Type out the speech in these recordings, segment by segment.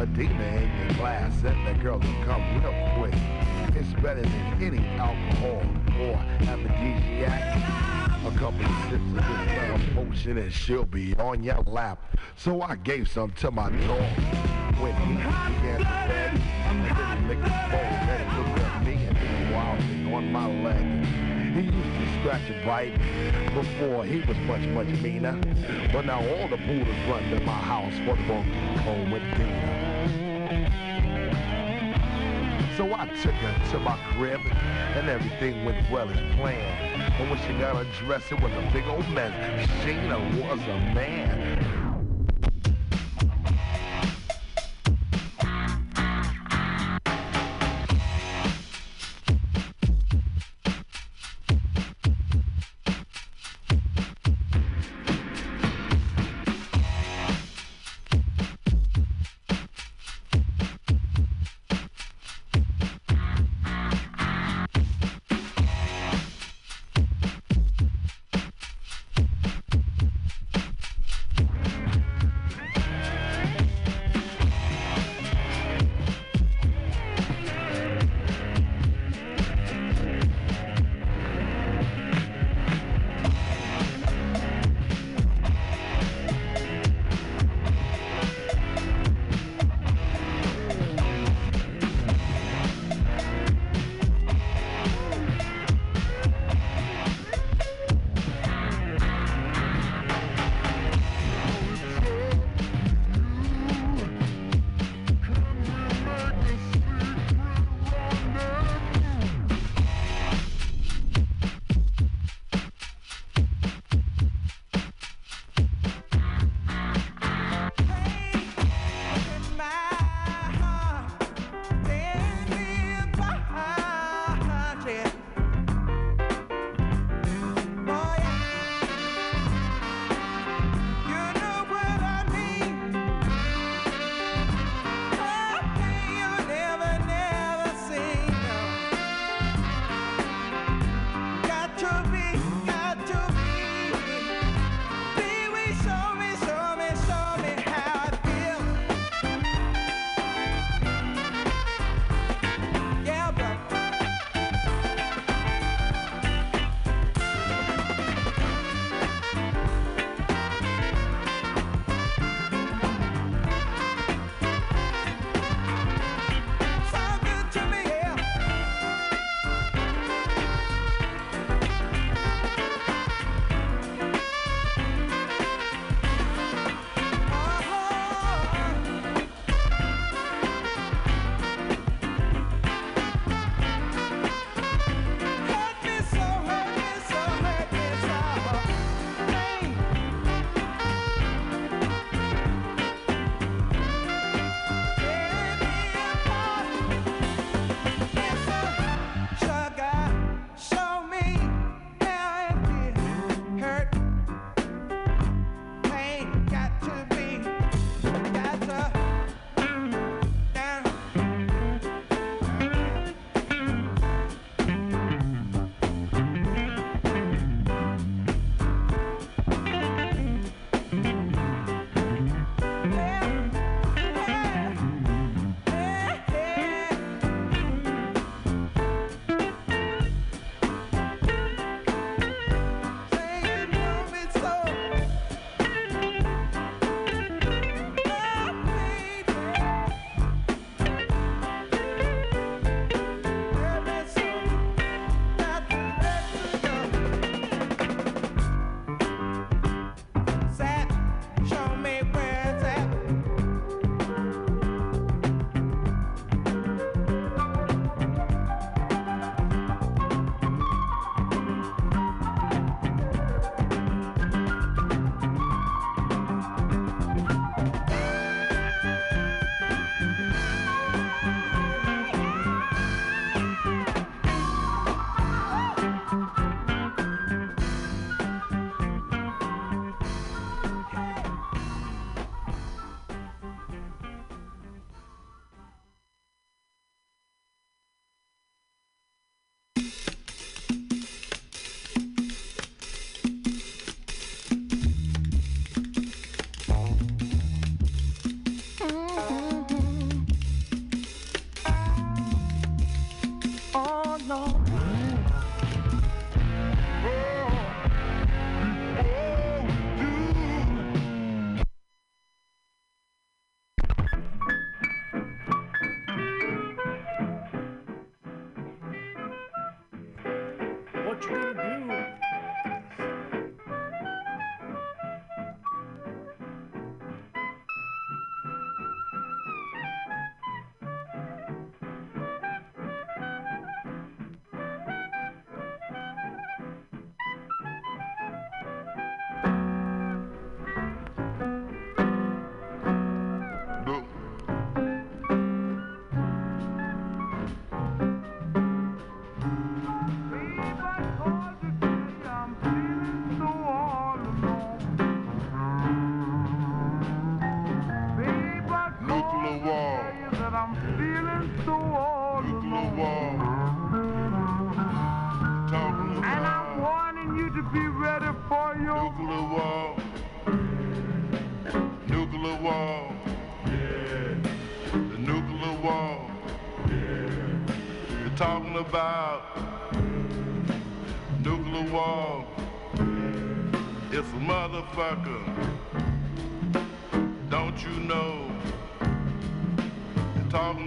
Medina in your glass and the girl will come real quick. It's better than any alcohol or aphrodisiac. A couple of sips of this potion and she'll be on your lap. So I gave some to my dog. When he began to and then he then he looked at me and did a wild thing on my leg. He used to scratch and bite before he was much, much meaner. But now all the Buddhas run to my house for the funky home with dinner. So I took her to my crib and everything went well as planned. And when she got undressed, it was a big old mess. Sheena was a man.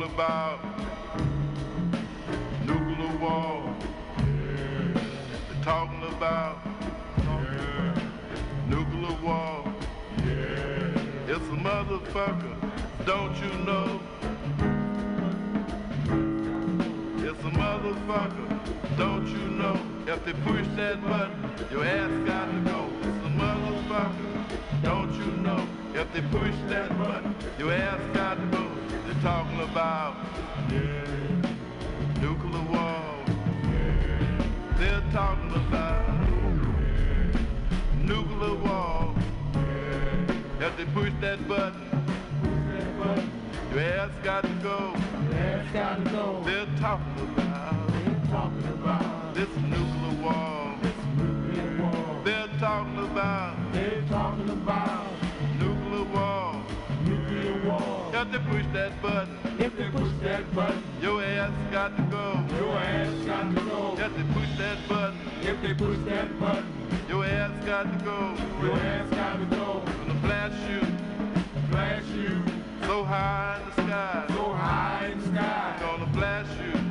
About nuclear war. They're talking about nuclear war. It's a motherfucker. Don't you know? It's a motherfucker. Don't you know? If they push that button, your ass got to go. It's a motherfucker. Don't you know? If they push that button, your ass got to go. They're talking about nuclear war. They're talking about nuclear war. If they push that button, your ass got to go. Ass gotta go. They're talking about They talking about this nuclear war. nuclear war. They're talking about They talking about they push that button, If they push that button, your ass got to go. your ass got to go. If they push that button, If they push that button, your ass got to go. your ass got to go. Gonna blast you Flash you so high in the sky. so high in the sky. Gonna blast you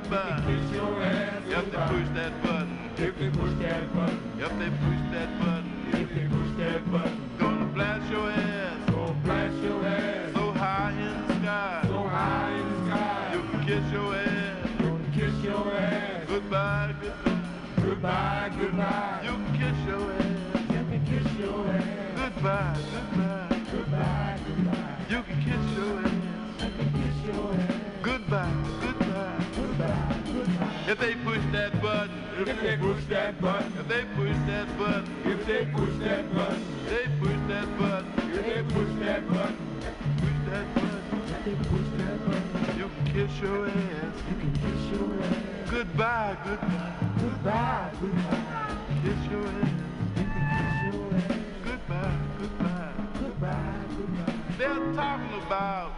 goodbye. You have to push that button. If they push that button, If they push that button, if they push that button, gonna blast your ass gonna blast your ass so high in the sky. so high in the sky. You can kiss your ass Gonna kiss your ass goodbye, goodbye. goodbye, goodbye. You can kiss your ass You can kiss your ass goodbye, goodbye. goodbye, goodbye. You can kiss your ass that button, If they push that button, if they push that button, if they push that button, they push that button, if they push that button, push that button. if they push that button, You can kiss your ass. You can kiss your ass. Goodbye, goodbye. goodbye, goodbye. Kiss your ass. You can kiss your ass. Goodbye, goodbye. goodbye, goodbye. They're talking about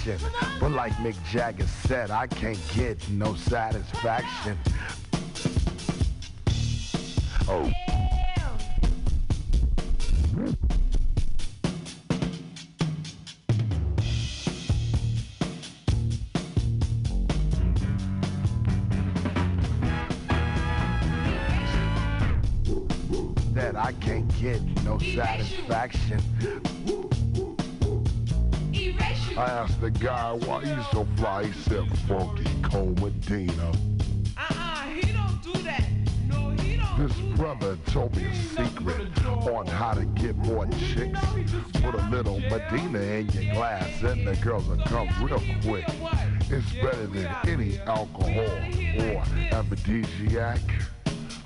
action. But like Mick Jagger said, I can't get no satisfaction. Oh. That I can't get no satisfaction. I asked the guy why he's so fly. He said, Funky Cold Medina. Uh-uh, he don't do that. No, he don't This do brother told me a secret on how to get more chicks. Put a little Medina in your glass and the girls will come real quick. It's better than any alcohol or aphrodisiac.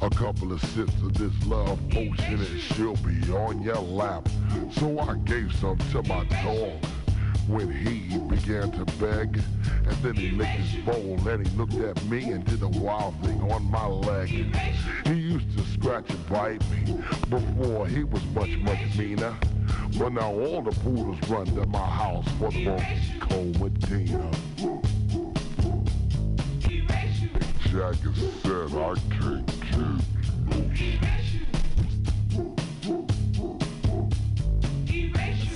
A couple of sips of this love potion and she'll be on your lap. So I gave some to my dog when he began to beg. And then he licked his bowl and he looked at me and did a wild thing on my leg. He used to scratch and bite me before he was much, much meaner. But now all the poodles run to my house for the cold Medina. Jagger said I can't get.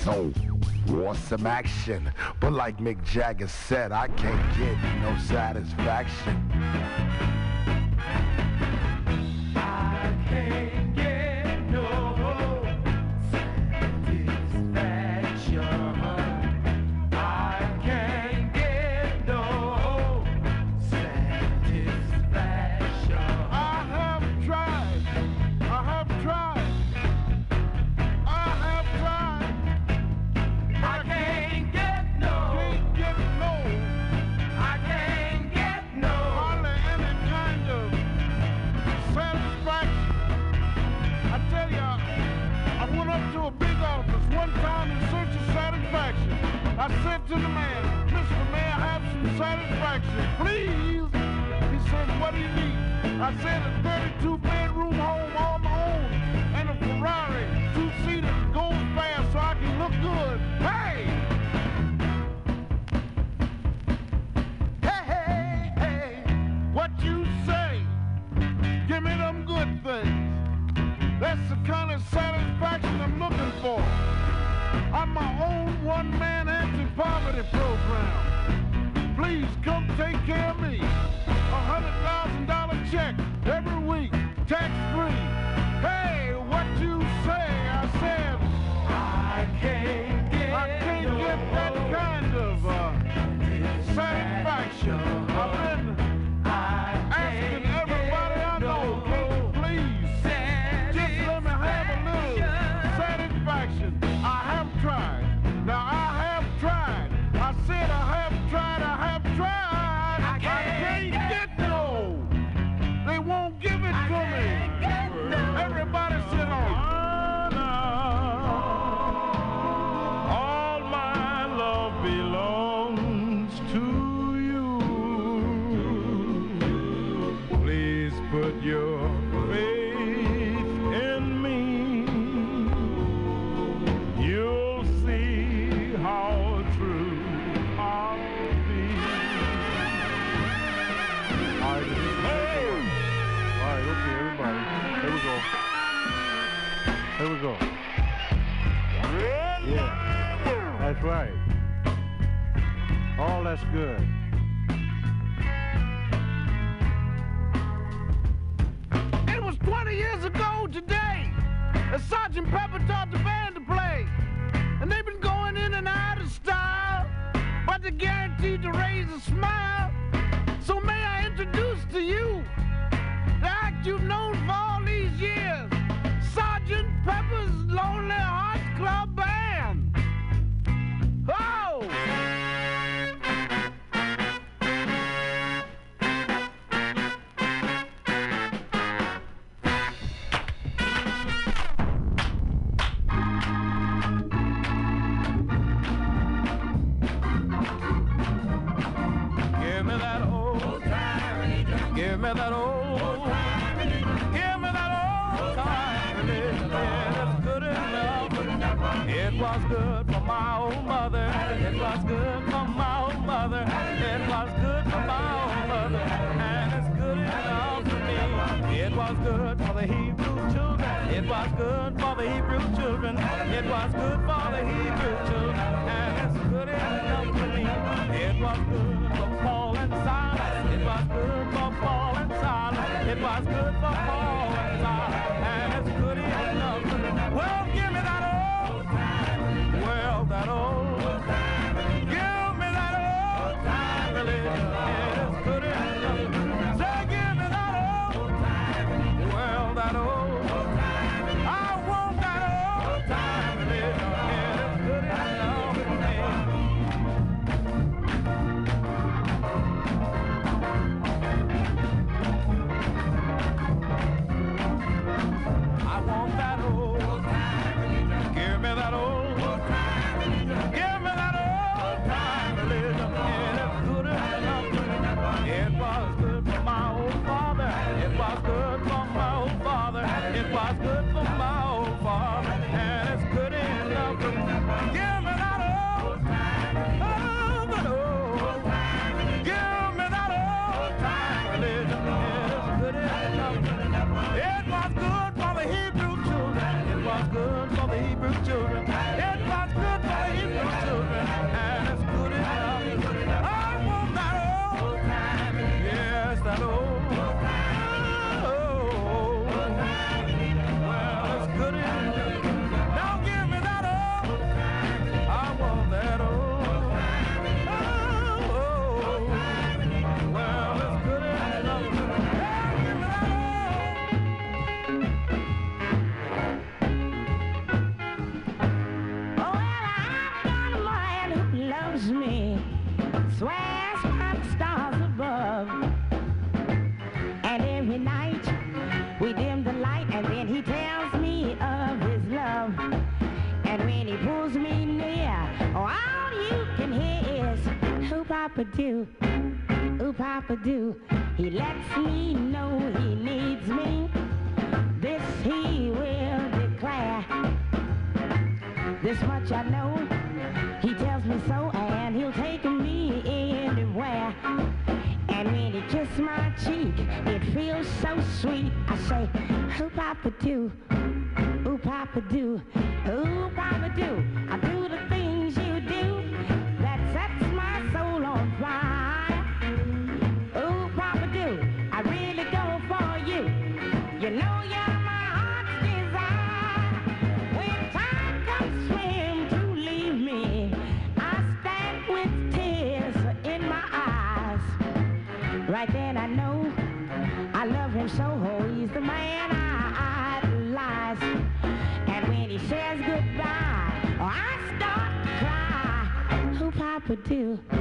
So, want some action. But like Mick Jagger said, I can't get no satisfaction. I said to the man, Mr. May I have some satisfaction, please? He said, what do you need? I said, a 32 bedroom home all my own and a Ferrari, two-seater that goes fast so I can look good. Hey! Hey, hey, hey, what you say? Give me them good things. Program. Please come take care of me. A hundred thousand dollar check every week, tax-free. Hey, That's good. It was 20 years ago today that Sergeant Pepper taught the band to play. And they've been going in and out of style, but they're guaranteed to raise a smile. So may I introduce to you the act you've known for Papa do? Ooh, Papa do. He lets me know he needs me. This he will declare. This much I know. He tells me so, and he'll take me anywhere. And when he kisses my cheek, it feels so sweet. I say, Ooh, Papa do. Ooh, Papa do. Ooh, Papa do. I do too.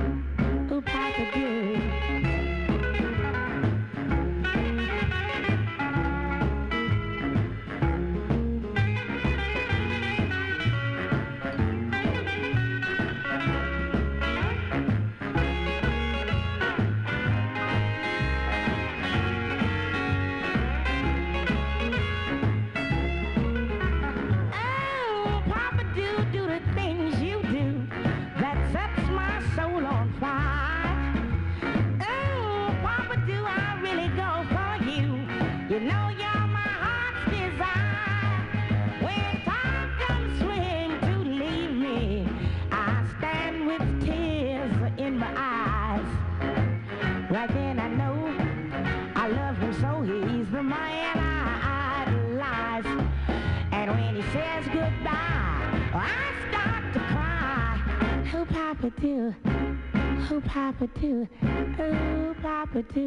with two.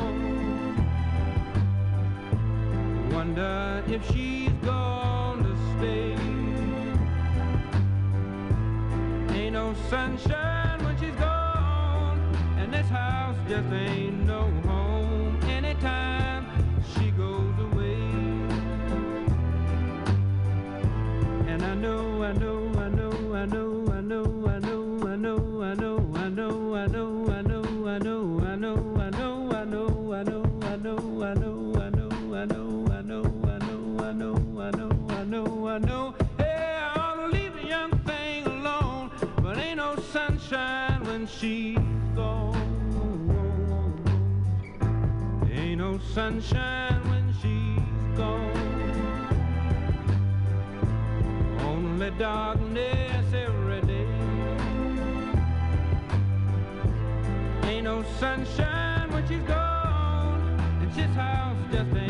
Wonder if she's gonna stay. Ain't no sunshine when she's gone, and this house just ain't no home. Anytime she goes away, and I know, I know, I know, I know, I know, I know, I know, I know, I know, I know, I know, I I. Hey, I ought to leave the young thing alone, but ain't no sunshine when she's gone. Ain't no sunshine when she's gone. Only darkness every day. Ain't no sunshine when she's gone. And this house just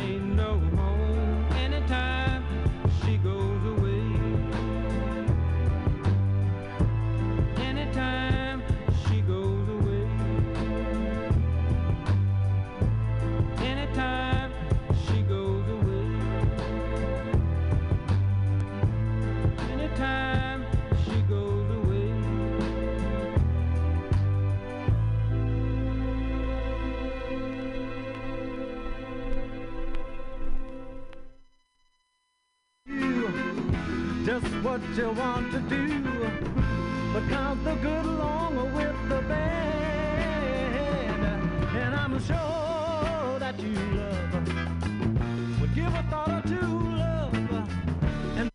what you want to do. But count the good along with the bad. And I'm sure that you love would give a thought or two, love. And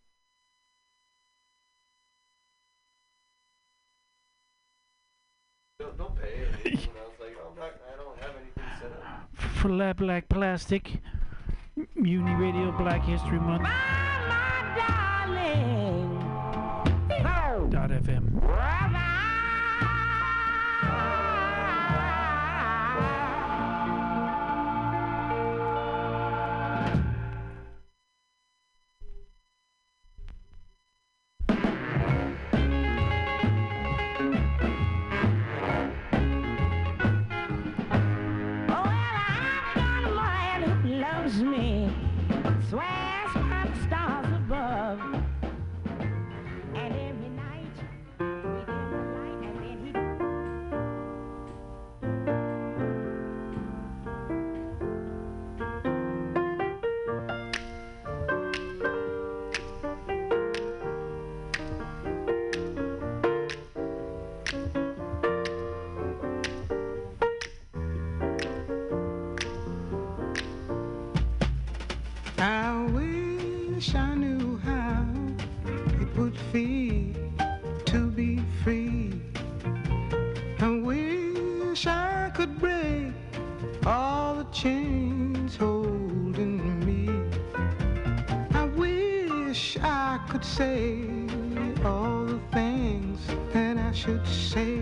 don't pay and I'm like I don't have anything set up For Black Plastic, Mutiny Radio Black History Month darling. Dot FM. Bravo! Chains holding me. I wish I could say all the things that I should say.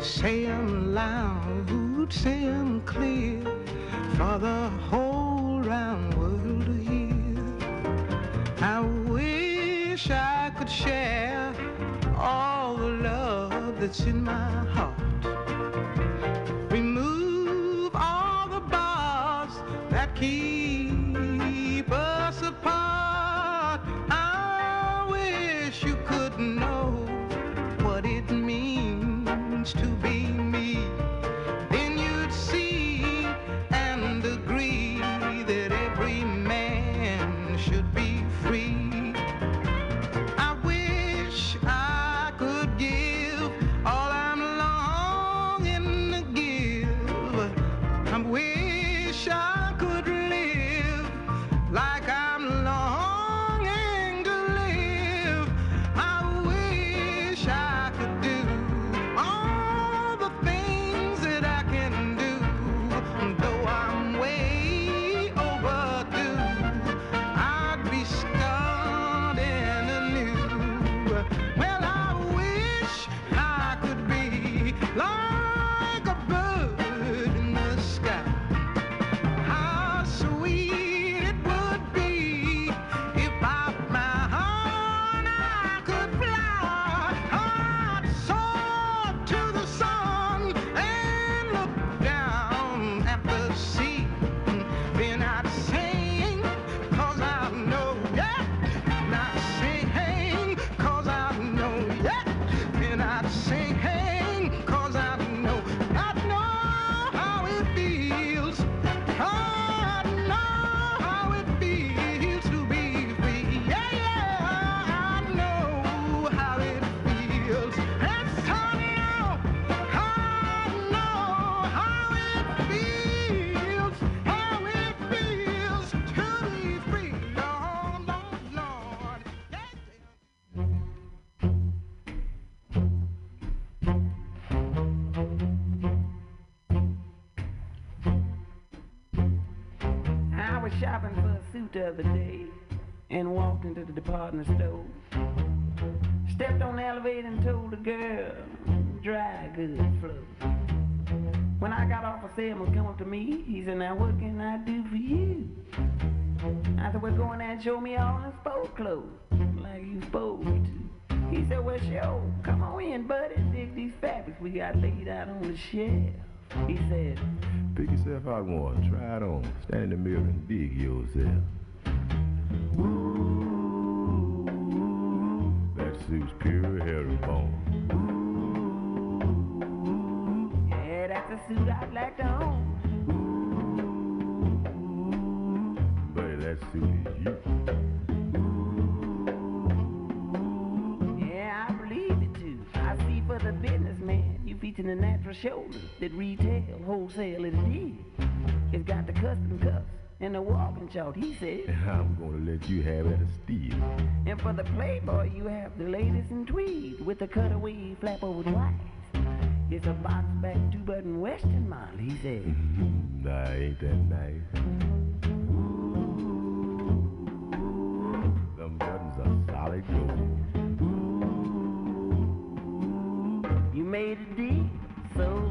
Say them loud, say them clear for the whole round world to hear. I wish I could share all the love that's in my heart. Said, now what can I do for you? I said, well, go in there and show me all the sport clothes, like you supposed to. He said, well, sure, come on in, buddy, dig these fabrics we got laid out on the shelf. He said, Pick yourself out one, try it on, stand in the mirror and dig yourself. Ooh, That suit's pure herringbone. yeah, that's a suit I'd like to own. That suit is you. Yeah, I believe it too. I see for the businessman, you feature the natural shoulders that retail, wholesale it is. It's got the custom cuffs and the walking chart, he said. I'm gonna let you have it at a steal. And for the playboy, you have the latest in tweed with the cutaway flap over the white. It's a box back two button western model, he said. nah, ain't that nice? Gold. You made a deal, so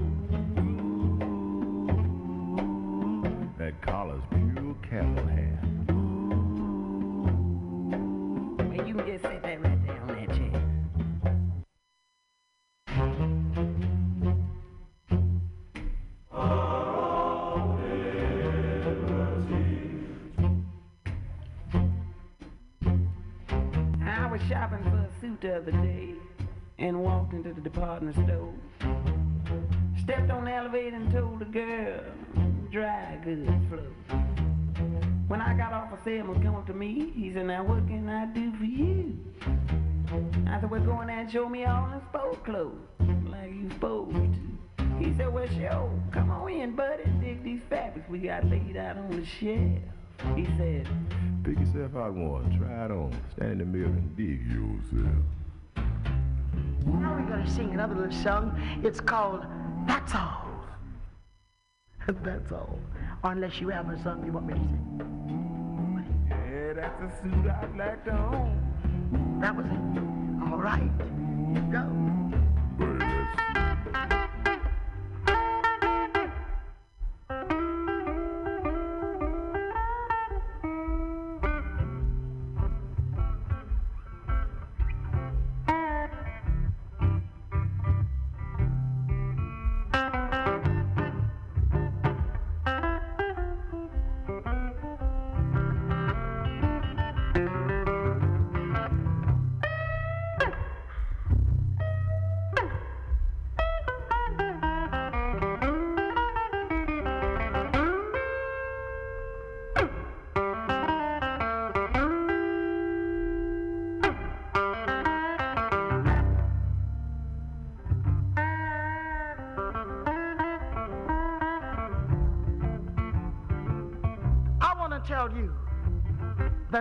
That collar's pure camel hair. The other day and walked into the department store. Stepped on the elevator and told the girl, dry goods flow. When I got off, a salesman come up to me. He said, now what can I do for you? I said, well, go in there and show me all the sport clothes, like you supposed to. He said, well, sure, come on in, buddy, dig these fabrics we got laid out on the shelf. He said, Pick yourself out one, try it on, stand in the mirror and dig yourself. Now we're going to sing another little song. It's called That's All. That's all. Or unless you have a song you want me to sing. Yeah, that's a suit I'd like to own. That was it. All right. Go.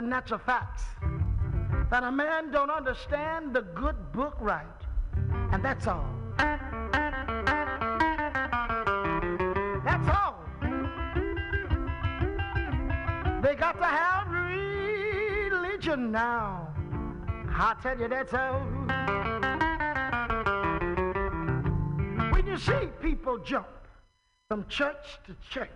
The natural facts. That a man don't understand the good book right. And that's all. That's all. They got to have religion now. I tell you, that's all. When you see people jump from church to church,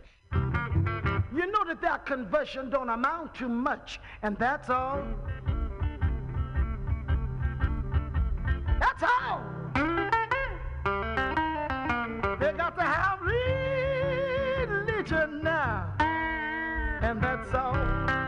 you know that their conversion don't amount to much, and that's all. That's all. They got to have religion now, and that's all.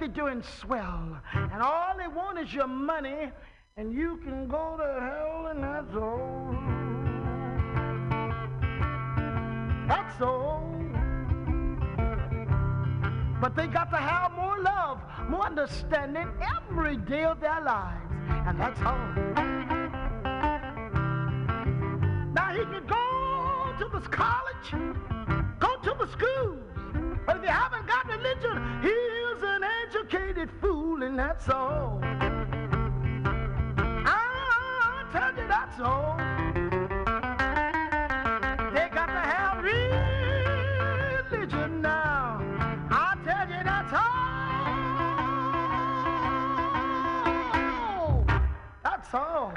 They're doing swell. And all they want is your money, and you can go to hell, and that's all. That's all. But they got to have more love, more understanding every day of their lives. And that's all. Now he can go to the college, go to the schools. But if you haven't got religion, he's an educated fool, and that's all. I tell you, that's all. They got to have religion now. I tell you, that's all. That's all.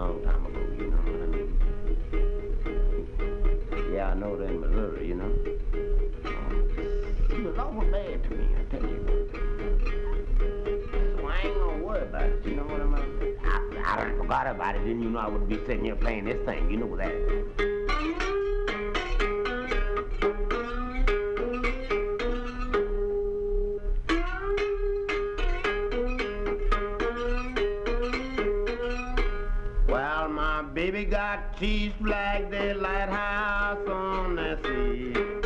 Long time ago, you know what I mean? Yeah, I know her in Missouri, you know. She was awful bad to me, I tell you. So I ain't gonna worry about it, you know what I mean? I, I done forgot about it, then you know I would be sitting here playing this thing, you know that. On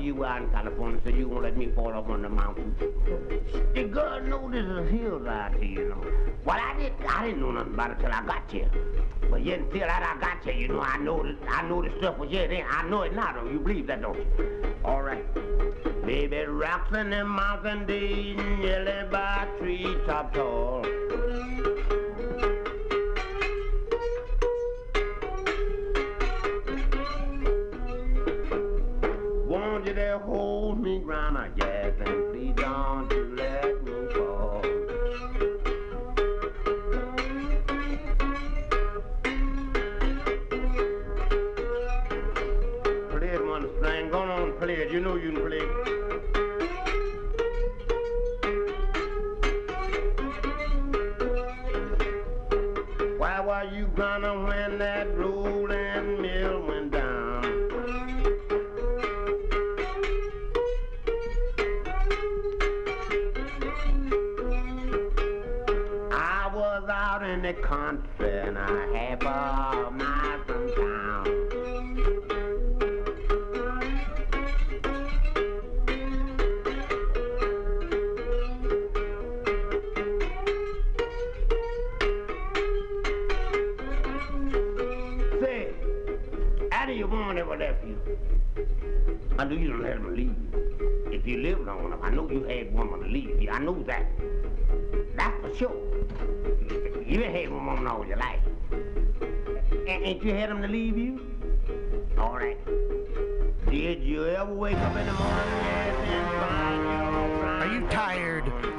you out in California, said, you won't let me fall off on the mountain. The girl know this is hills out here, you know. Well, I, didn't, I didn't know nothing about it till I got here. But yet until I got here, you know, I know that, I know the stuff was here then. I know it now, though. You believe that, don't you? All right. Baby, rocks in the mountain deep, yellow by tree top tall. Hold me round, I guess, out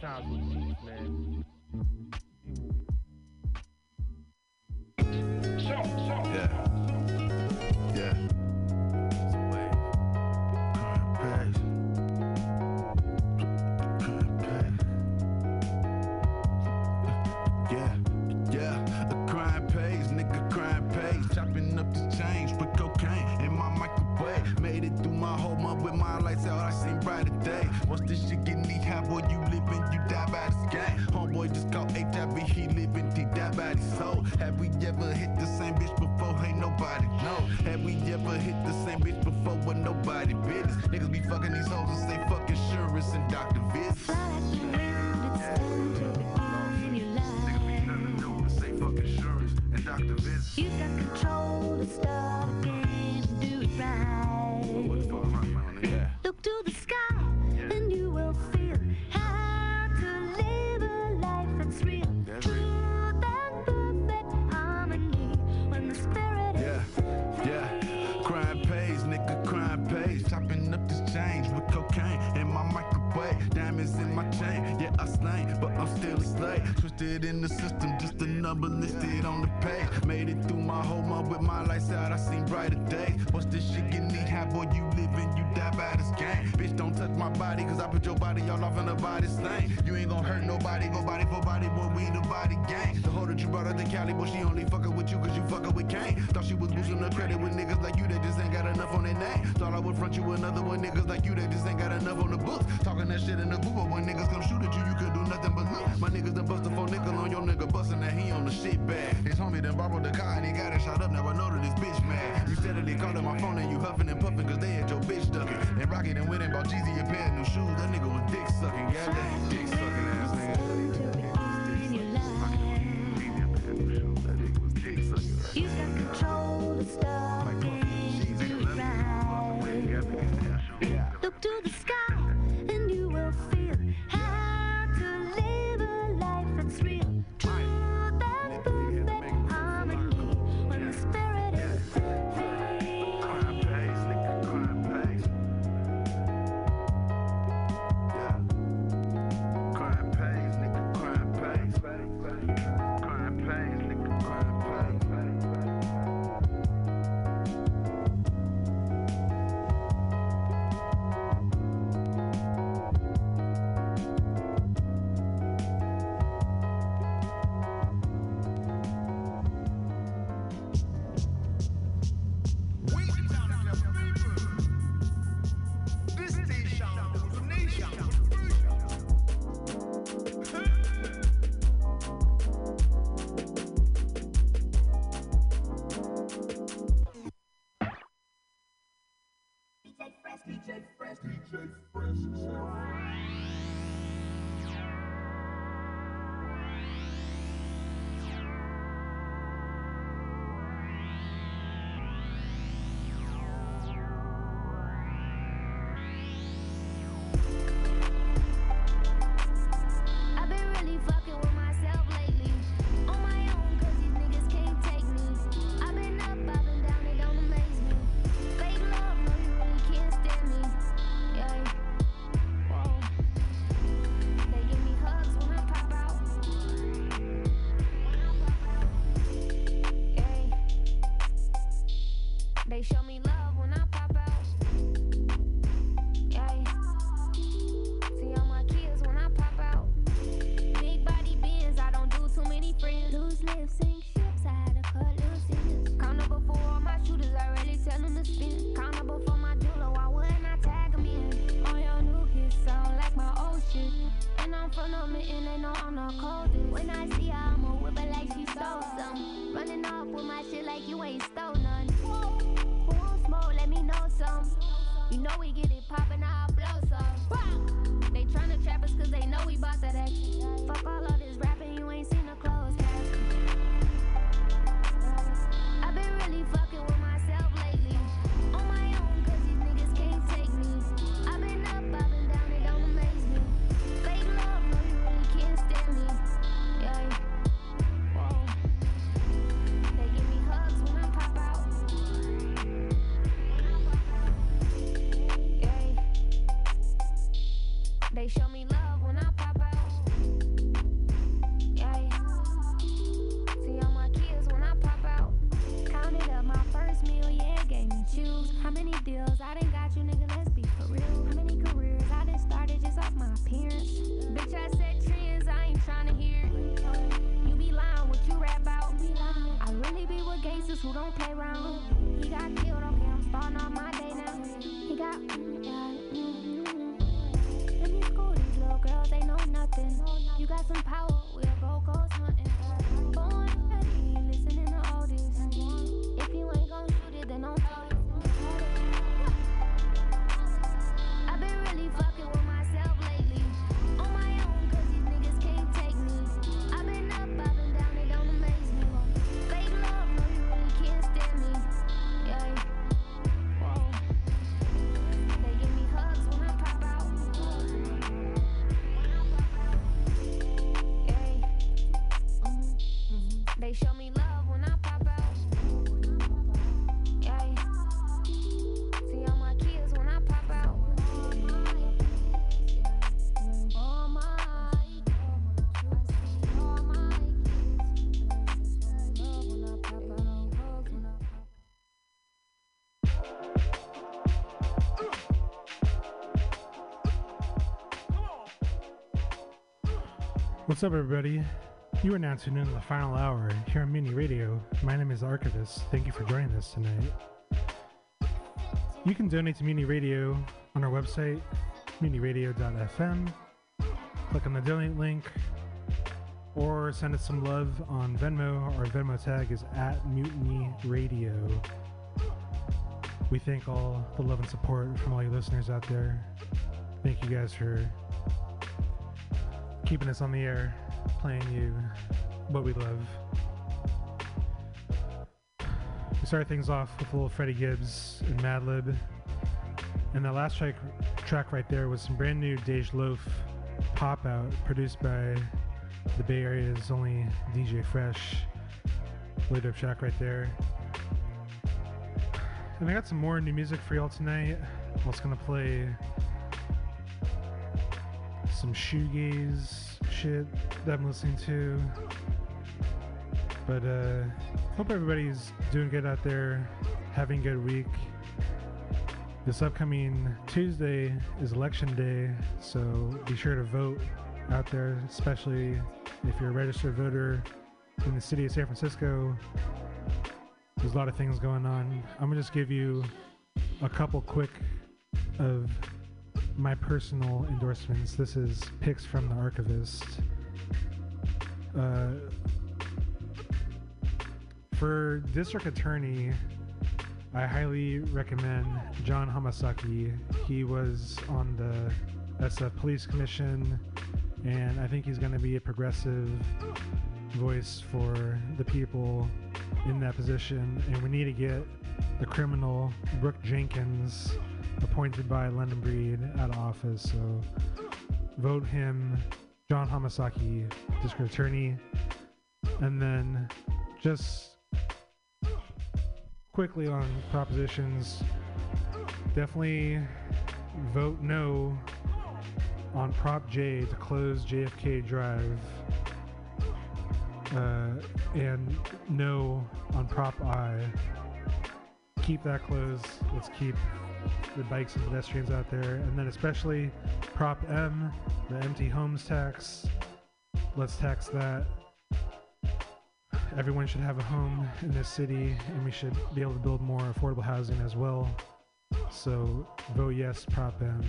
with cheats, man. Yeah. Yeah. Once this shit get me high, boy, you you die by this game. Homeboy just caught HIV, he living, he die by his soul. Have we ever hit the same bitch before? Ain't nobody know. Have we ever hit the same bitch before with nobody business? Niggas be fucking these hoes and say fuck insurance and doctor visits. When I see her, I'ma whip her like she stole some. Running off with my shit like you ain't stole none. Who won't smoke? Let me know some. You know we get it poppin'. What's up, everybody? You are now tuned in to the final hour here on Mutiny Radio. My name is Archivist. Thank you for joining us tonight. You can donate to Mutiny Radio on our website, mutinyradio.fm. Click on the donate link or send us some love on Venmo. Our Venmo tag is at Mutiny Radio. We thank all the love and support from all you listeners out there. Thank you guys for keeping us on the air, playing you what we love. We started things off with a little Freddie Gibbs and Madlib. And the last track, track right there was some brand new Dej Loaf pop out produced by the Bay Area's only DJ Fresh. Really dope track right there. And I got some more new music for y'all tonight. I was gonna play some shoegaze shit that I'm listening to. But uh hope everybody's doing good out there, having a good week. This upcoming Tuesday is election day, so be sure to vote out there, especially if you're a registered voter in the city of San Francisco. There's a lot of things going on. I'm gonna just give you a couple quick of my personal endorsements. This is picks from the archivist. Uh, for district attorney, I highly recommend John Hamasaki. He was on the SF Police Commission, and I think he's going to be a progressive voice for the people in that position. And we need to get the criminal Brooke Jenkins appointed by London Breed out of office. So vote him, John Hamasaki, district attorney, and then just quickly on propositions. Definitely vote no on Prop J to close JFK Drive. Uh, and no on Prop I. Keep that closed. Let's keep the bikes and pedestrians out there. And then, especially Prop M, the empty homes tax. Let's tax that. Everyone should have a home in this city, and we should be able to build more affordable housing as well. So, vote yes, Prop M.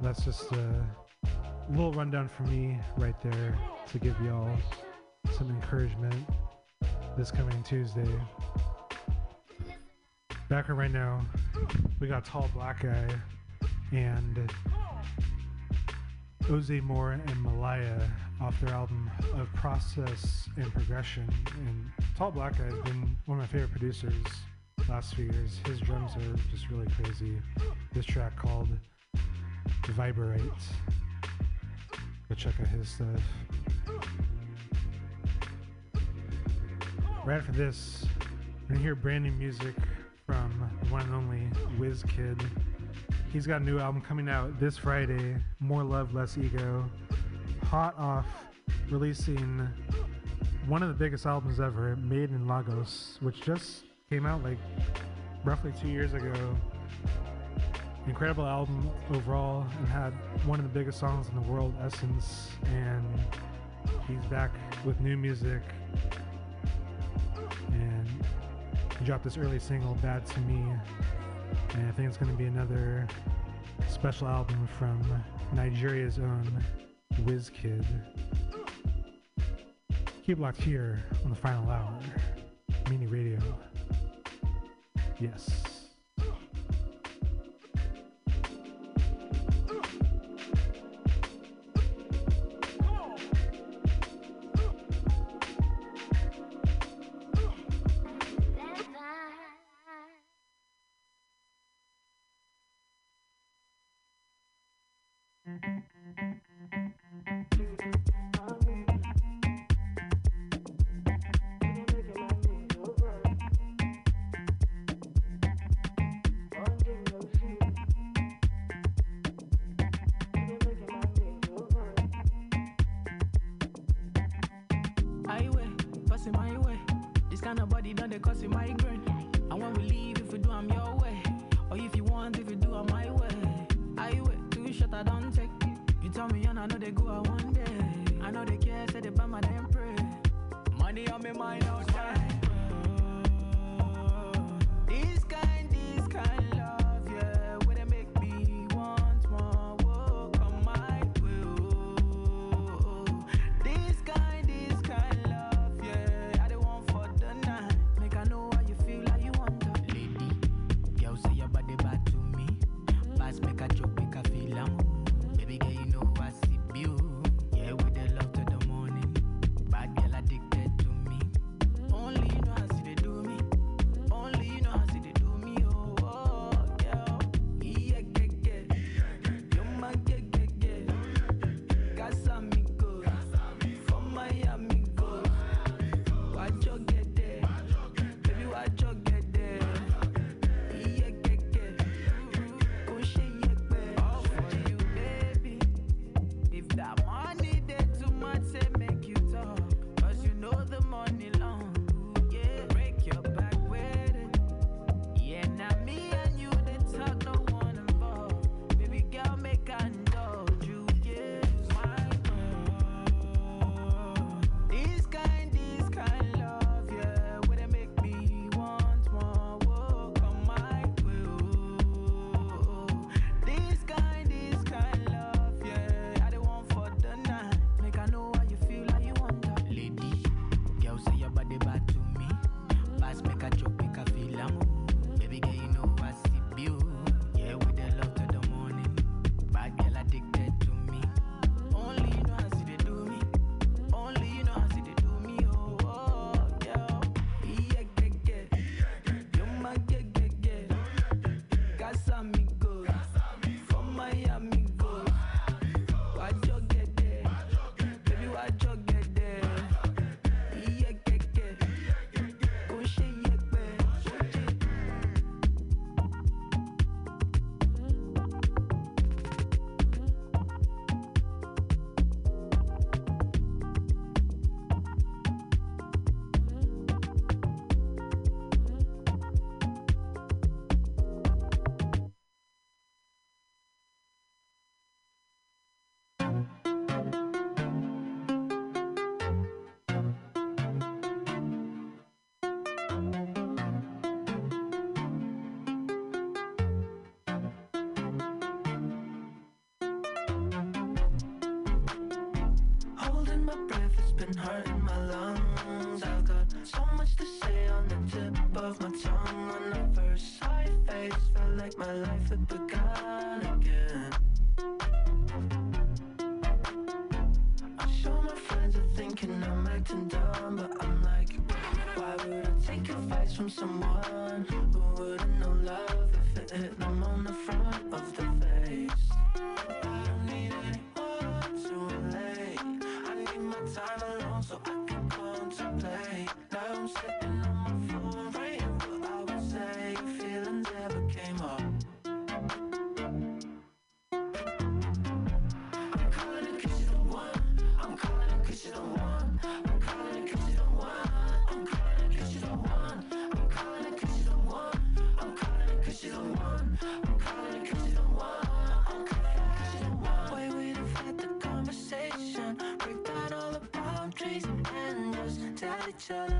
That's just a little rundown for me right there to give y'all some encouragement this coming Tuesday. Background right now, we got Tall Black Guy and Oze Moore and Malaya off their album of Process and Progression. And Tall Black Guy has been one of my favorite producers last few years. His drums are just really crazy. This track called Vibrate. Go check out his stuff. Right after this, we're gonna hear brand new music from one and only Kid. He's got a new album coming out this Friday, More Love, Less Ego. Hot off releasing one of the biggest albums ever, Made in Lagos, which just came out like roughly two years ago. Incredible album overall, and had one of the biggest songs in the world, Essence. And he's back with new music. Dropped this early single, Bad to Me. And I think it's going to be another special album from Nigeria's own Wizkid. Keep locked here on the final hour. Mutiny Radio. Yes. been hurting my lungs. I've got so much to say on the tip of my tongue. each other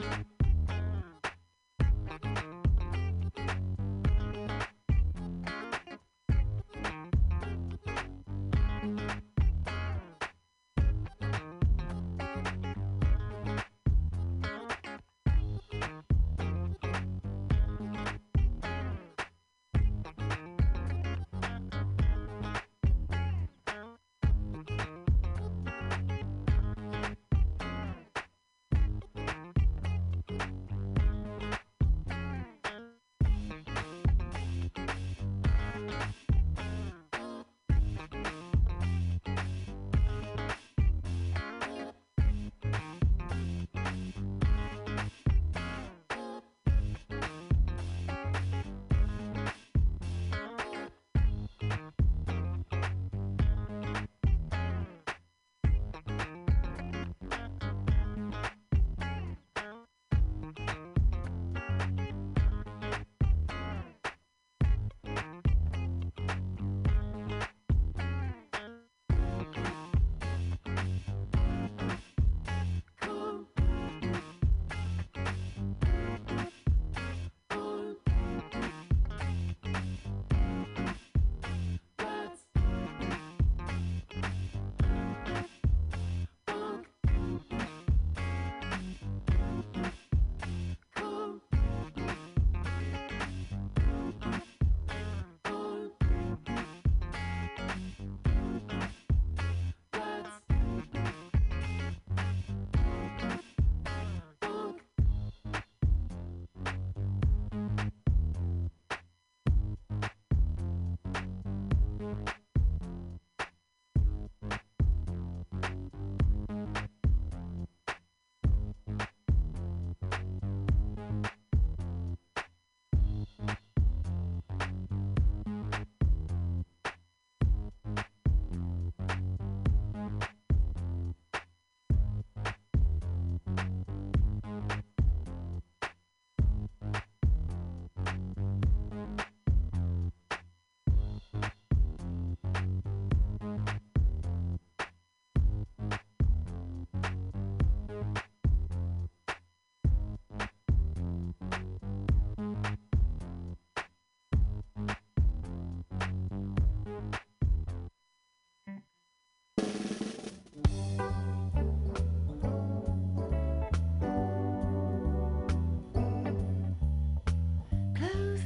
Close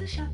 shop,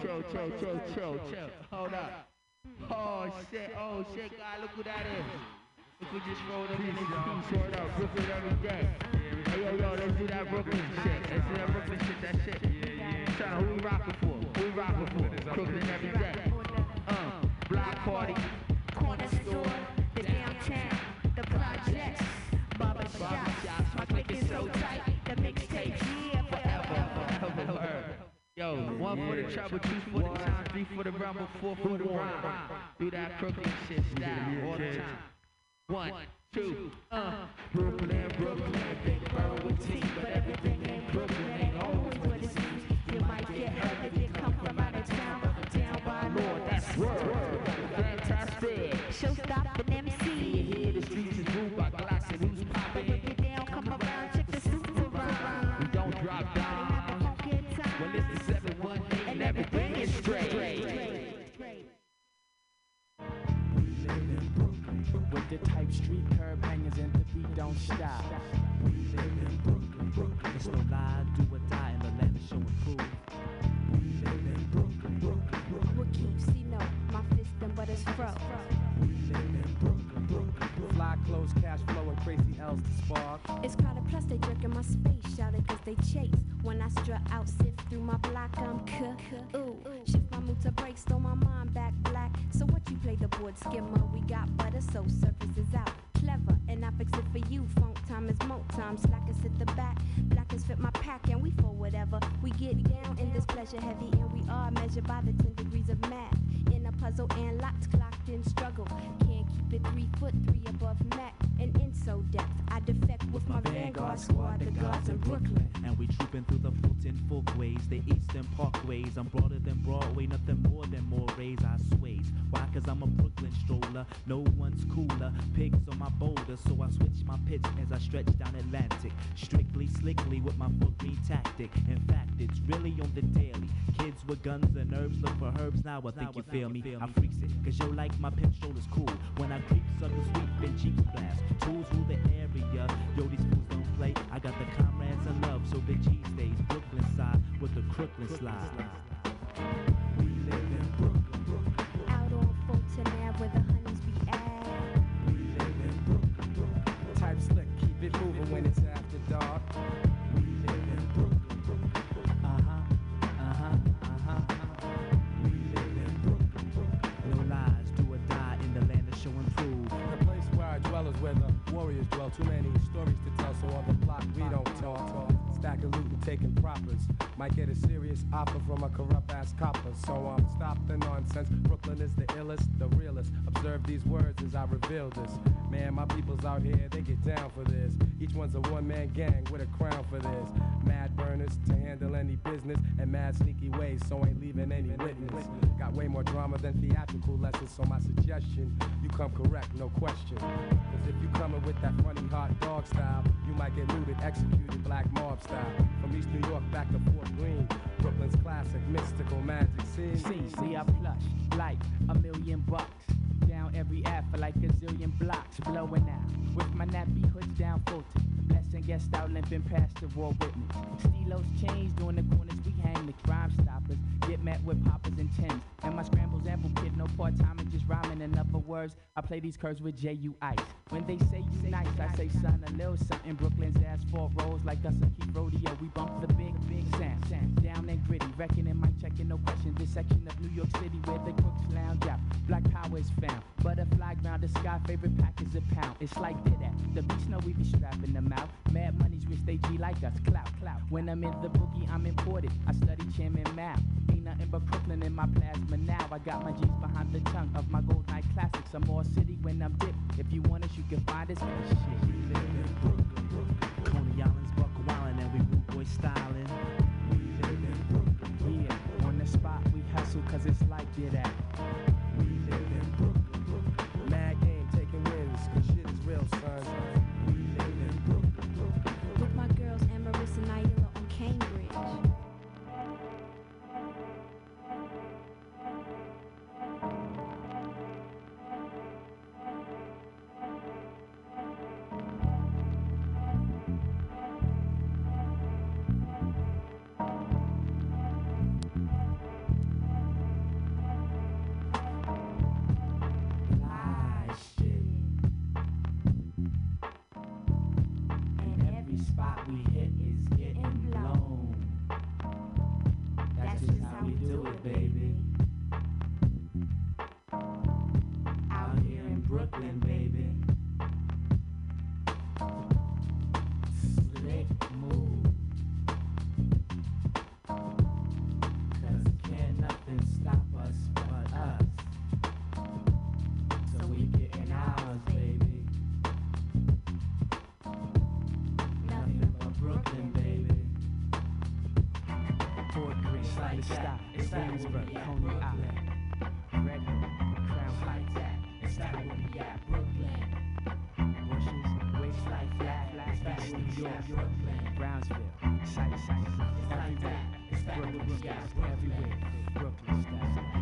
Chill, chill, chill, chill, chill. Hold up. Oh shit, oh shit, God, look who that is. Look who just rolled up in this piece. Word up, Brooklyn every day. Hey, yo, yo, let's do that Brooklyn shit. Let's do that Brooklyn shit, that shit. Son, who we rockin' for? Who we rockin' for? Brooklyn every day. Uh, block party. Yo, one for the trouble, two for the time, three for the rumble, four for the rhyme. Do that crooked shit style all the time. One, two, uh. Brooklyn, Brooklyn, big bird with teeth, but everything With the type street curb hangers and the beat don't stop. We live in Brooklyn, Brooklyn. It's no lie, do or die in the land of show and prove. We live in Brooklyn, Brooklyn, Brooklyn. What keeps, you know, my fist and but it's fro. We live in Brooklyn, Brooklyn. Fly clothes, cash flow, It's crowded, plus they jerking my space, shouted cause they chase. When I strut out, sift through my block, I'm cook. Ooh, shift my mood to break, throw my mind back black. So what you play the board skimmer? We got butter, so surface is out. Clever, and I fix it for you. Funk time is mo time. Slackers at the back, blackers fit my pack, and we for whatever. We get down in this pleasure heavy, and we are measured by the 10 degrees of math. In a puzzle and locked, clocked in struggle. Can't keep it three foot, three above Mac. And in so depth, with my Vanguard squad, the guards in Brooklyn. And we trooping through the Fulton Folkways, the Eastern Parkways. I'm broader than Broadway, nothing more than more rays I sways. Why? Cause I'm a Brooklyn stroller, no one's cooler. Pigs on my boulder, so I switch my pitch as I stretch down Atlantic. Strictly, slickly with my foot green tactic. In fact, it's really on the daily. Kids with guns and herbs look for herbs now. I think you feel me. I freaks it, cause yo like my pimp shoulders cool. When I creep, sucker sweep, and Jeeps blast. Tools rule the area. Yo, these fools don't play. I got the comrades I love, so the G stays Brooklyn side with the Crooklyn slide. We live in Brooklyn, Brooklyn. Out on Fulton Ave where the honeys be at. We live in Brooklyn, Brooklyn. Type slick, keep it moving when it's after dark. We live in Brooklyn, Brooklyn. Uh huh, uh huh, uh huh. We live in Brooklyn, Brooklyn. No lies, do or die in the land of show and prove. The place where I dwell is where the warriors dwell. Too many stories to tell, so on the block we don't talk. Stack of loot and taking proppers. Might get a serious offer from a corrupt ass copper. So I'm um, stop the nonsense. Brooklyn is the illest, the realest. Observe these words as I reveal this. Man, my people's out here, they get down for this. Each one's a one man gang with a crown for this. Mad burners to handle any business, and mad sneaky ways, so ain't leaving any witness. Got way more drama than theatrical lessons, so my suggestion, you come correct, no question. Cause if you coming with that funny hot dog style, you might get looted, executed, black mob style. From East New York back to Fort Greene, Brooklyn's classic, mystical magic scene. See, see, I plush like a million bucks. Down every F for like a zillion blocks. Blowing out with my nappy hoods down Fulton. And guessed out limping past the war me. Stilos change during the corners, we hang the crime stoppers. Get met with poppers and tens. And my scrambles ample kid, no part time and just rhyming. In other words, I play these curves with J.U. Ice. When they say you nice, I say son, a little something. Brooklyn's asphalt rolls like us a keep rodeo. We bump the big, big sound. Down and gritty, reckoning, mic checking, no question. This section of New York City where the crooks lounge out. Black power is found. Butterfly ground, the sky favorite pack is a pound. It's like that. The beast know we be strapping them out. Mad money's rich, they G like us. Clout, clout. When I'm in the boogie, I'm imported. I study Chairman Mao. Ain't nothing but Brooklyn in my plasma now. I got my G's behind the tongue of my gold night classics. I'm more city when I'm dipped. If you want us, you can find us. Shit. We live in Brooklyn, Brooklyn. Coney Island's Buck Wildin' and we rude boy styling. We live in Brooklyn. Yeah, on the spot we hustle cause it's like it at. Baby. Out here in Brooklyn, baby. Slick move. Cause can't nothing stop us but us. So we getting ours, baby. Nothing but Brooklyn, baby. Greene, Slider Stop, Williamsburg, Coney Island. Red Hook, Crown Heights, we at Brooklyn. Bushes, waves like flat, flat, East New York, Brooklyn, Brownsville, Sight, Sight, everywhere. Brooklyn, Brooklyn, everywhere. Brooklyn style.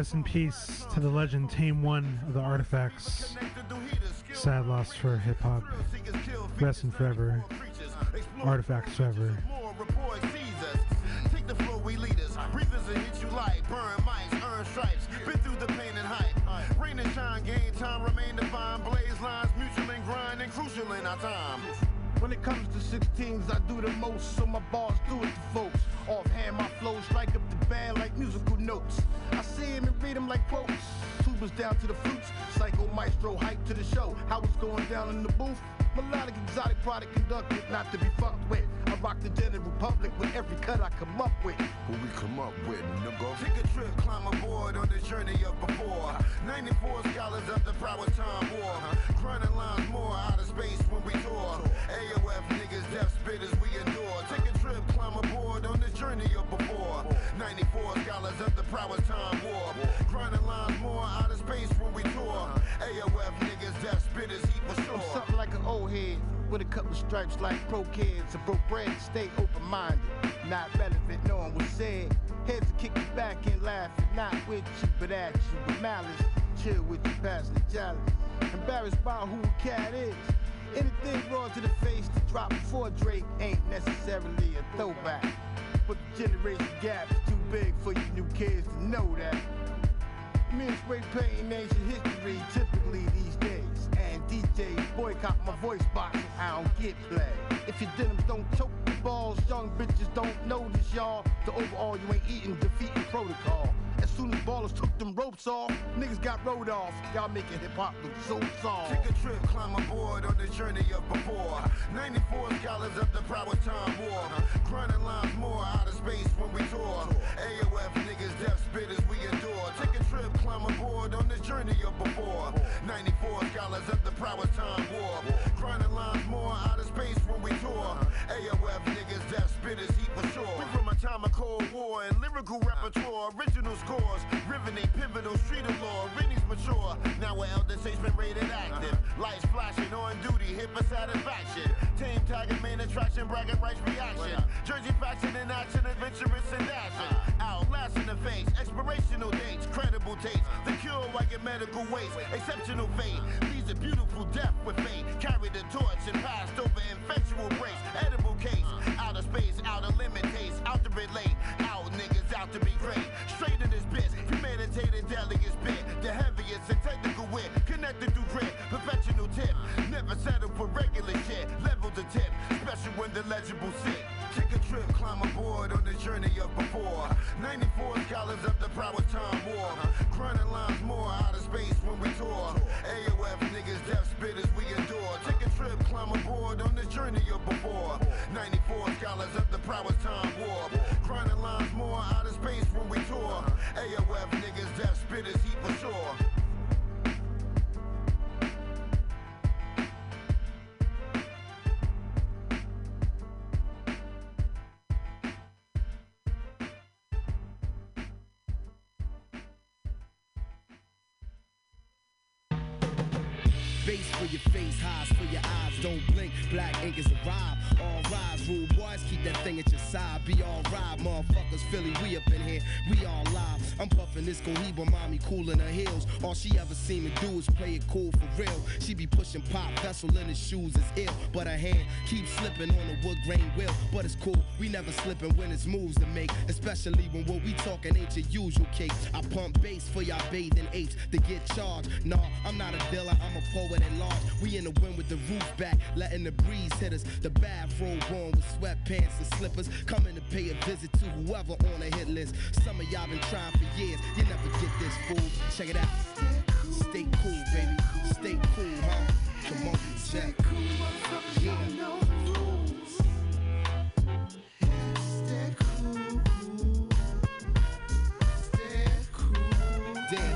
Rest in peace to the legend Tame One of the Artifacts. Sad loss for hip hop. Rest in forever. Artifacts forever. Take the floor, we leaders. Revisit hit you like burn mics, earn stripes. Been through the pain and hype. Rain and shine, gain time, remain divine. Blaze lines, mutual and grind, and crucial in our time. When it comes to 16s, I do the most, so my bars do it to folks. Offhand, my flows strike up the band like musical notes. I see him and read them like quotes. Tubas down to the flutes, psycho maestro hype to the show. How it's going down in the booth? Melodic exotic product conducted, not to be fucked with. I rock the General Republic with every cut I come up with. Who we come up with, nigga? Take a trip, climb aboard on the journey of before. 94 scholars of the power time war. Grinding lines more out of space when we tour. AOF niggas, death spitters, we endure. Take a trip, climb aboard on the journey of before. 94 scholars of the power time war. Grinding lines more out of space when we tour. AOF niggas, heat for I'm sure. something like an old head with a couple stripes like pro kids. Broke bread, stay open minded. Not relevant, knowing what's said. Heads to kick you back and laugh, not with you, but at you. With malice, chill with you, pass the. Embarrassed by who a cat is. Anything raw to the face to drop before Drake ain't necessarily a throwback. But the generation gap's too big for you new kids to know that. Me and spray painting ancient history typically these days. DJs boycott my voice box I don't get play. If your denims don't choke the balls, young bitches don't notice y'all. The overall you ain't eating, defeating protocol. As soon as ballers took them ropes off, niggas got rode off. Y'all making hip hop look so soft. Take a trip, climb aboard on the journey of before. 94 scholars of the power time war. Grinding lines more out of space when we tour. AOF niggas, death spitters we. Trip, climb aboard on the journey of before. 94 scholars of the power time war. Grinding lines more out of space when we tour. AOF niggas, death spitters heat for sure. We from a time of Cold War and lyrical repertoire, original scores, riveting, pivotal, street of law. Rennie's mature, now we're elder statesman rated active. Lights flashing, on duty, hit for satisfaction. Team tagging, main attraction, bragging rights reaction. Jersey faction in action, adventurous and dashing. Outlasting the face, expirational dates, credible dates. The cure, I get medical waste, exceptional fate. Leads a beautiful death with fate. Carry the torch and passed over infectual breaks. Edible case, out of space, out of limit taste, out to relate. Out niggas out to be great. Straight in this bitch, premeditated delicate spit. The heaviest and technical wit, connected through grit. Professional tip, never settle for regular shit. Level the tip, special when the legible sit. Take a trip, climb aboard on the journey of before. 94 scholars of the power side. Be all right, motherfuckers. Philly, we up in here, we all live. I'm puffing this Cohiba, mommy cool in her heels. All she ever seem to do is play it cool for real. She be pushing pop, vessel in his shoes is ill. But her hand keeps slipping on the wood grain wheel. But it's cool, we never slipping when it's moves to make. Especially when what we talking ain't your usual cake. I pump bass for y'all bathing apes to get charged. Nah, I'm not a dealer, I'm a poet at large. We in the wind with the roof back, letting the breeze hit us. The bathrobe on with sweatpants and slippers. Coming to pay a visit to whoever on the hit list. Some of y'all been trying for years, you never get this fool. Check it out. Stay cool, baby. Stay cool, huh? Come on, check. Stay cool, motherfucker. Yeah. There.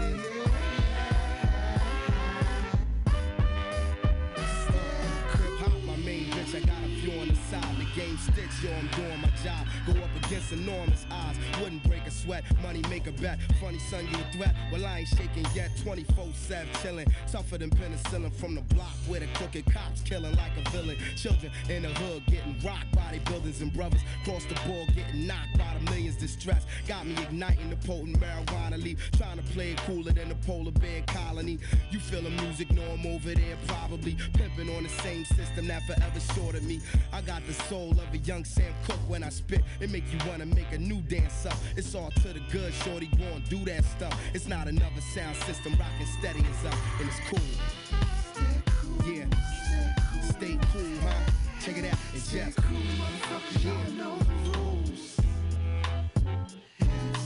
Crip hop, my main bitch, I got a few on the side. The game sticks, yo, I'm doing my job. Go up against enormous odds. Wouldn't break a sweat, money make a bet. Funny son, you a threat? Well, I ain't shaking yet. 24 7 chilling. Tougher than penicillin from the block where the crooked cops killing like a villain. Children in the hood getting rocked by buildings and brothers. Cross the board getting knocked by the millions distressed. Got me igniting the potent marijuana leaf. Trying to play it cooler than the polar bear colony. You feel the music, know I'm over there probably. Pimping on the same system that forever short of me. I got the soul of a young Sam Cooke when I spit. It make you wanna make a new dance up. It's all to the good, shorty. Go and do that stuff. It's not another sound system. Rockin' steady is up, and it's cool. Yeah. Stay cool, huh? Check it out. It's just. Yeah. Yeah,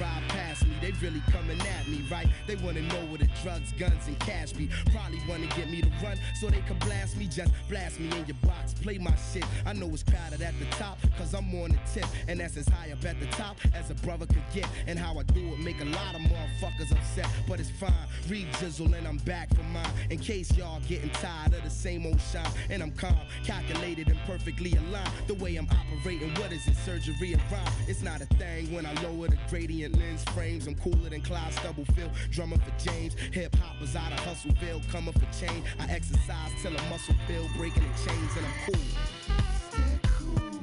ride past they really coming at me, right? They wanna know where the drugs, guns, and cash be. Probably wanna get me to run so they can blast me. Just blast me in your box, play my shit. I know it's crowded at the top, cause I'm on the tip. And that's as high up at the top as a brother could get. And how I do it make a lot of motherfuckers upset, but it's fine. Read Jizzle and I'm back for mine. In case y'all getting tired of the same old shine. And I'm calm, calculated, and perfectly aligned. The way I'm operating, what is it? Surgery of rhyme. It's not a thing when I lower the gradient lens frames. I'm cooler than Clyde Stubblefield, drumming for James. Hip hoppers out of Hustleville, coming for change. I exercise till a muscle feel breaking the chains, and I'm cool Stay cool.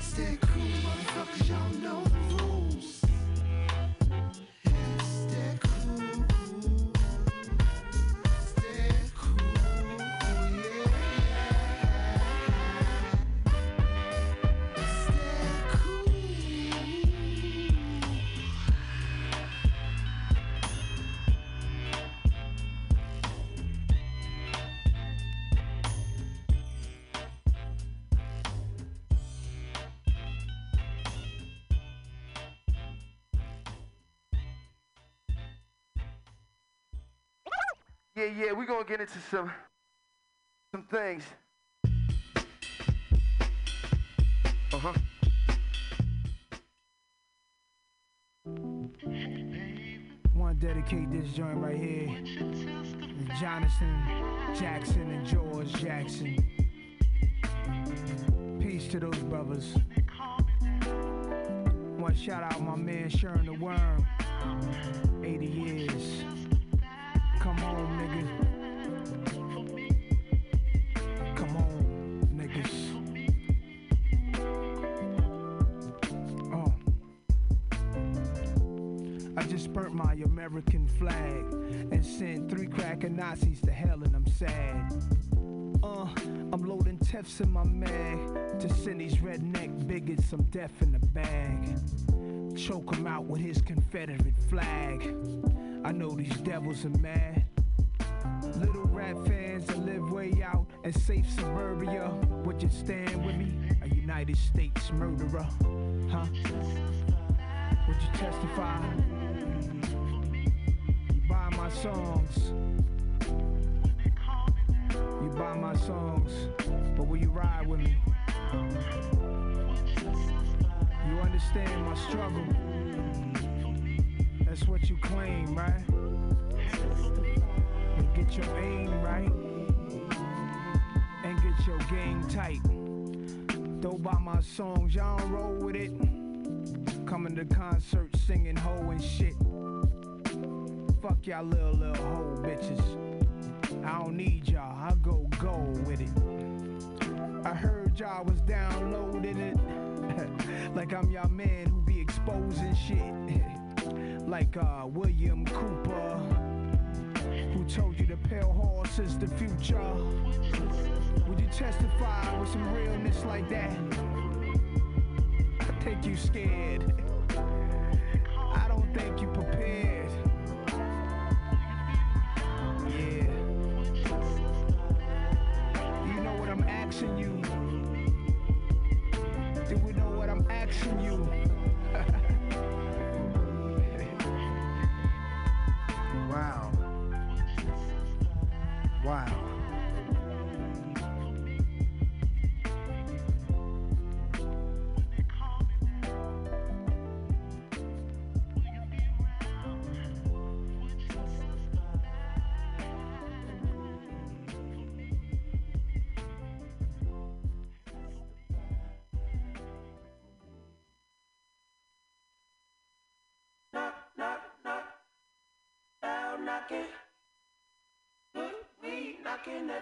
Stay cool, motherfuckers, y'all know Yeah, yeah, we're gonna get into some some things. Uh-huh. Want to dedicate this joint right here to Jonathan Jackson and George Jackson. Peace to those brothers. Want to shout out my man Sharon the Worm. 80 years. Come on, nigga. Come on, niggas. Oh. I just burnt my American flag and sent three cracking Nazis to hell, and I'm sad. Uh, I'm loading tiffs in my mag to send these redneck bigots some death in the bag. Choke him out with his Confederate flag. I know these devils are mad. Little rap fans that live way out in safe suburbia. Would you stand with me? A United States murderer, huh? Would you testify? You buy my songs. You buy my songs, but will you ride with me? You understand my struggle. That's what you claim, right? But get your aim right and get your game tight. Though by my songs, y'all don't roll with it. Coming to concerts singing ho and shit. Fuck y'all little little hoe bitches. I don't need y'all, I go go with it. I heard y'all was downloading it. like I'm y'all man who be exposing shit. like uh William Cooper. Who told you the pale horse is the future? Would you testify with some realness like that? I think you scared. I don't think you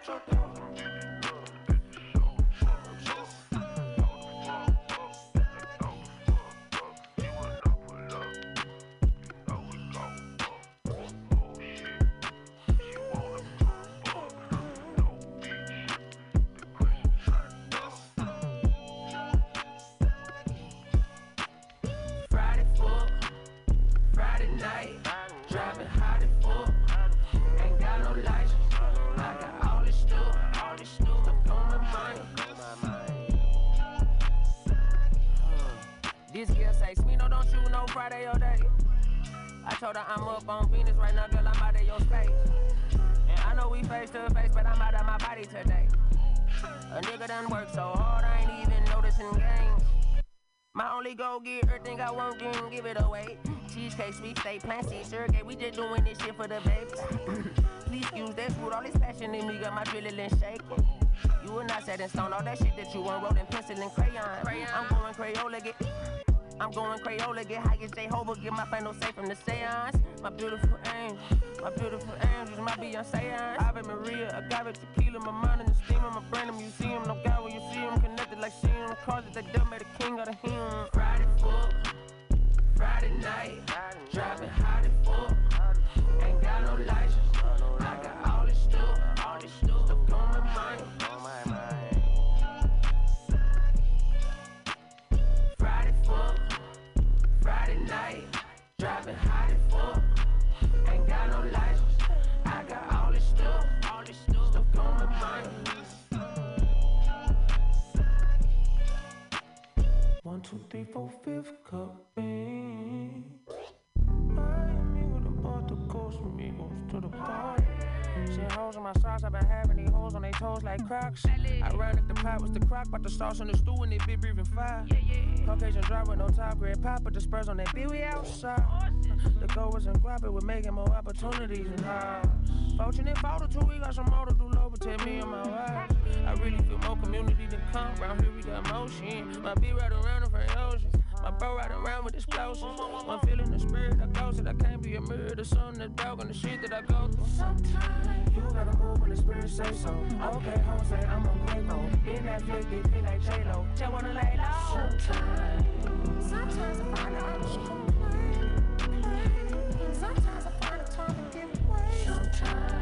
knocking I'm Crayola, get high as Jehovah, get my final say from the seance. My beautiful angel, my beautiful angels, my Beyonce. Ave Maria, agave tequila, my mind in the steam, my brain a museum. No God when you see him connected like seeing the cars that done made a king out of him. Friday fuck, Friday night, driving hot four, fifth cup beans. Miami with a bought the Coast Amigos to the party. See holes in my socks, I been having these holes on their toes like crocs. I ran at the pot was the crock, but the sauce on the stew and it be breathing fire. Caucasian drive with no top grade pop, but the spurs on that B, we outside. The goal guap, it was making more opportunities and house. Fortunate photo too, we got some more to do low, but tell me on my wife. I really feel more community than come. Round here we got motion. My beat right around the front ocean. My bro riding around with explosions. I'm feeling the spirit that goes that I can't be a mirror. The sun that's dark on the shit that I go through. Sometimes you gotta move when the spirit say so. Okay, say I'm on Quavo. In that flick, it feel like J-Lo. Just wanna lay low. Sometimes, sometimes I find it hard to complain. Sometimes I find it time to give away. Sometimes.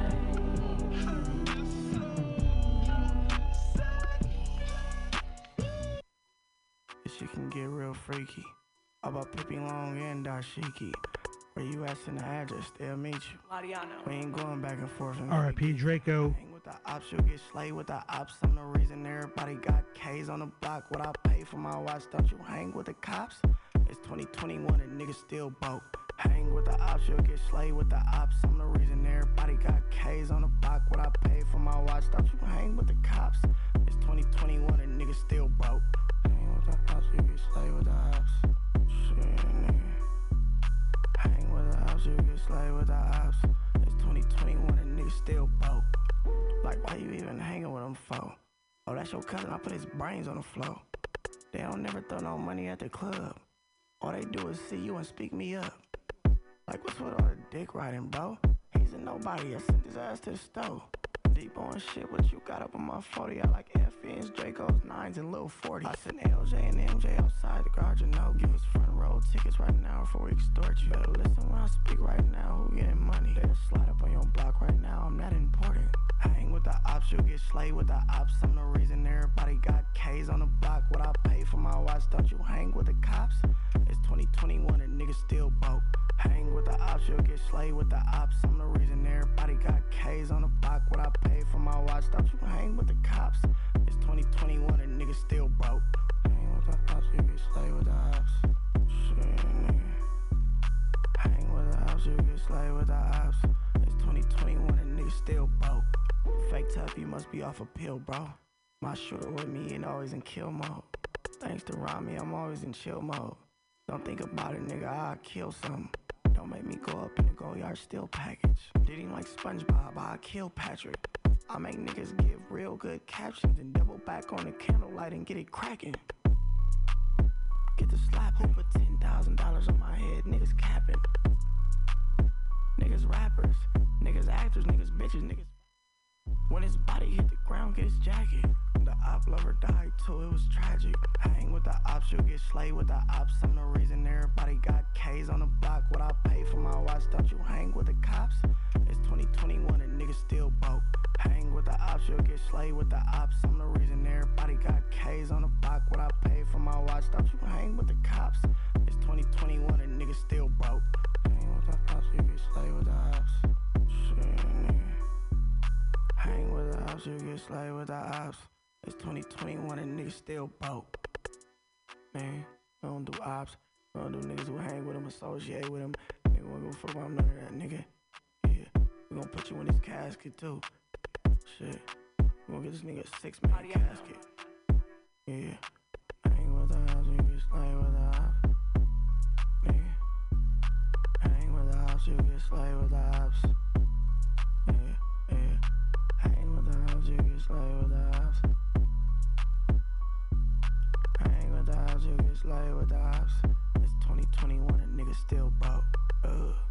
Get real freaky. How about Pippi Long and Dashiki? Where you at in the address? They'll meet you. Lariano. We ain't going back and forth. and R.I.P. Draco. with the ops, you'll get slayed with the ops. I'm the reason everybody got K's on the block. What I pay for my watch, don't you hang with the cops? It's 2021 and niggas still broke. Hang with the ops, you'll get slayed with the ops. I'm the reason everybody got K's on the block. What I pay for my watch, don't you hang with the cops? It's 2021 and niggas still broke. Hang with the ops, you get slayed with the ops. Shit, nigga. Hang with the ops, you get slayed with the ops. It's 2021 and niggas still broke. Like, why you even hanging with them for? Oh, that's your cousin. I put his brains on the floor. They don't never throw no money at the club. All they do is see you and speak me up. Like, what's with all the dick riding, bro? He's a nobody. I sent his ass to the stove. Deep on shit, what you got up on my 40? I like FNs, Dracos, 9s, and little 40. I sent LJ and MJ outside the garage, you know. Give us front row tickets right now before we extort you. Better listen when I speak right now. Who getting money? They'll slide up on your block right now. I'm not important. Hang with the ops, you'll get slayed with the ops. I'm the reason everybody got K's on the block. What I pay for my watch, don't you hang with the cops? It's 2021 and niggas still broke. Hang with the ops, you'll get slayed with the ops. I'm the reason everybody got K's on the block. What I pay for my watch, don't you hang with the cops? It's 2021 and niggas still broke. Hang with the ops, you get slayed with the ops. Shit, nigga. Hang with the ops, you get slayed with the ops. It's 2021 and niggas still broke. Fake tough, you must be off a pill, bro. My shooter with me ain't always in kill mode. Thanks to Rami, I'm always in chill mode. Don't think about it, nigga, I'll kill something. Don't make me go up in the go yard still package. Him like SpongeBob, I'll kill Patrick. I make niggas give real good captions and double back on the candlelight and get it cracking. Get the slap thousand dollars on my head, niggas capping. Niggas rappers, niggas actors, niggas bitches, niggas. When his body hit the ground, get his jacket. The op lover died too, it was tragic. Hang with the ops, you'll get slayed with the ops. I'm the reason everybody got K's on the block. What I pay for my watch, don't you hang with the cops? It's 2021 and niggas still broke. Hang with the ops, you'll get slayed with the ops. I'm the reason everybody got K's on the block. What I pay for my watch, don't you hang with the cops? It's 2021 and niggas still broke. Hang with the ops, you get slayed with the ops. Ops, you get slayed with the ops. It's 2021 and niggas still broke. Man, we don't do ops. We don't do niggas who hang with them, associate with them. Nigga, we don't give a fuck about none of that, nigga. Yeah, we gonna put you in this casket too. Shit, we gonna get this nigga a six man casket. Yeah, hang with the ops, you get slayed with the ops. Nigga, hang with the ops, you get slayed with the ops. Ops, you with the ops. It's 2021 and niggas still broke. Ugh.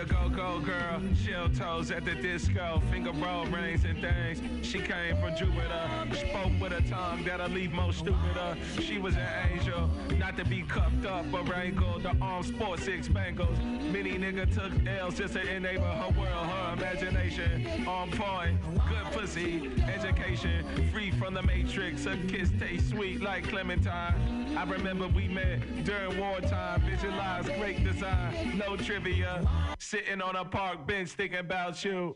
A go-go girl. Shell toes at the disco, finger roll rings and things. She came from Jupiter, spoke with a tongue that'll leave most stupider. She was an angel, not to be cuffed up or wrangled. The armed sports six bangles. Many nigga took L's just to enable her world, her imagination. On point, good pussy, education, free from the matrix. A kiss tastes sweet like Clementine. I remember we met during wartime. Visualize great design, no trivia. Sitting on a park bench thinking about you.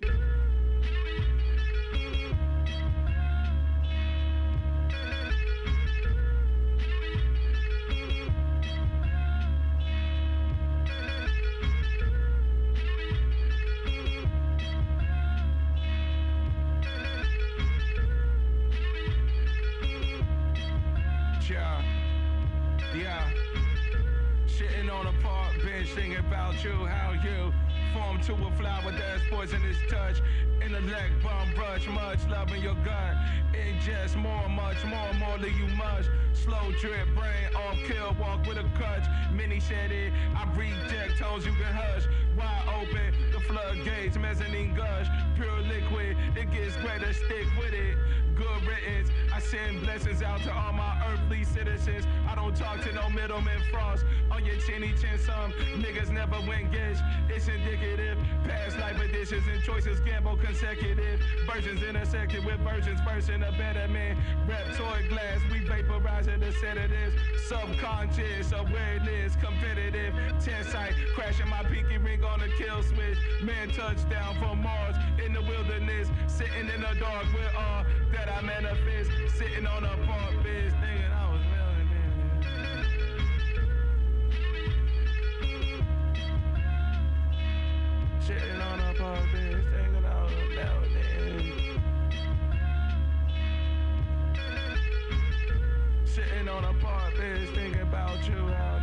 Much more, more than you must. Slow drip, brain off kill, walk with a crutch. Many said it, I reject tones you can hush. Wide open, the floodgates, mezzanine gush. Pure liquid, it gets greater, stick with it. Good riddance, I send blessings out to all my earthly citizens. I don't talk to no middleman frost. On your chinny chin, some niggas never win gish. It's indicative. Past life additions and choices gamble consecutive. Versions intersected with versions, version a better man. Reptoid glass, we vaporizing the sedatives. Subconscious awareness, competitive. Ten sight, crashing my pinky ring on a kill switch. Man touchdown from Mars in the wilderness. Sitting in the dark with all that I manifest. Sitting on a park bench, thinking I was Sitting on a park bench, Sitting on a park bench, thinking about you, how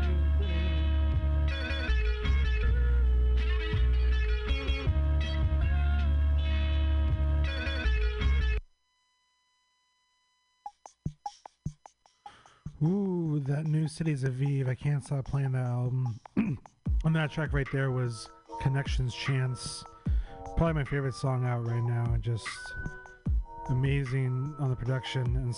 you. Ooh, that new Cities Aviv. I can't stop playing that album. On that track right there was Connections Chance. Probably my favorite song out right now. Just amazing on the production and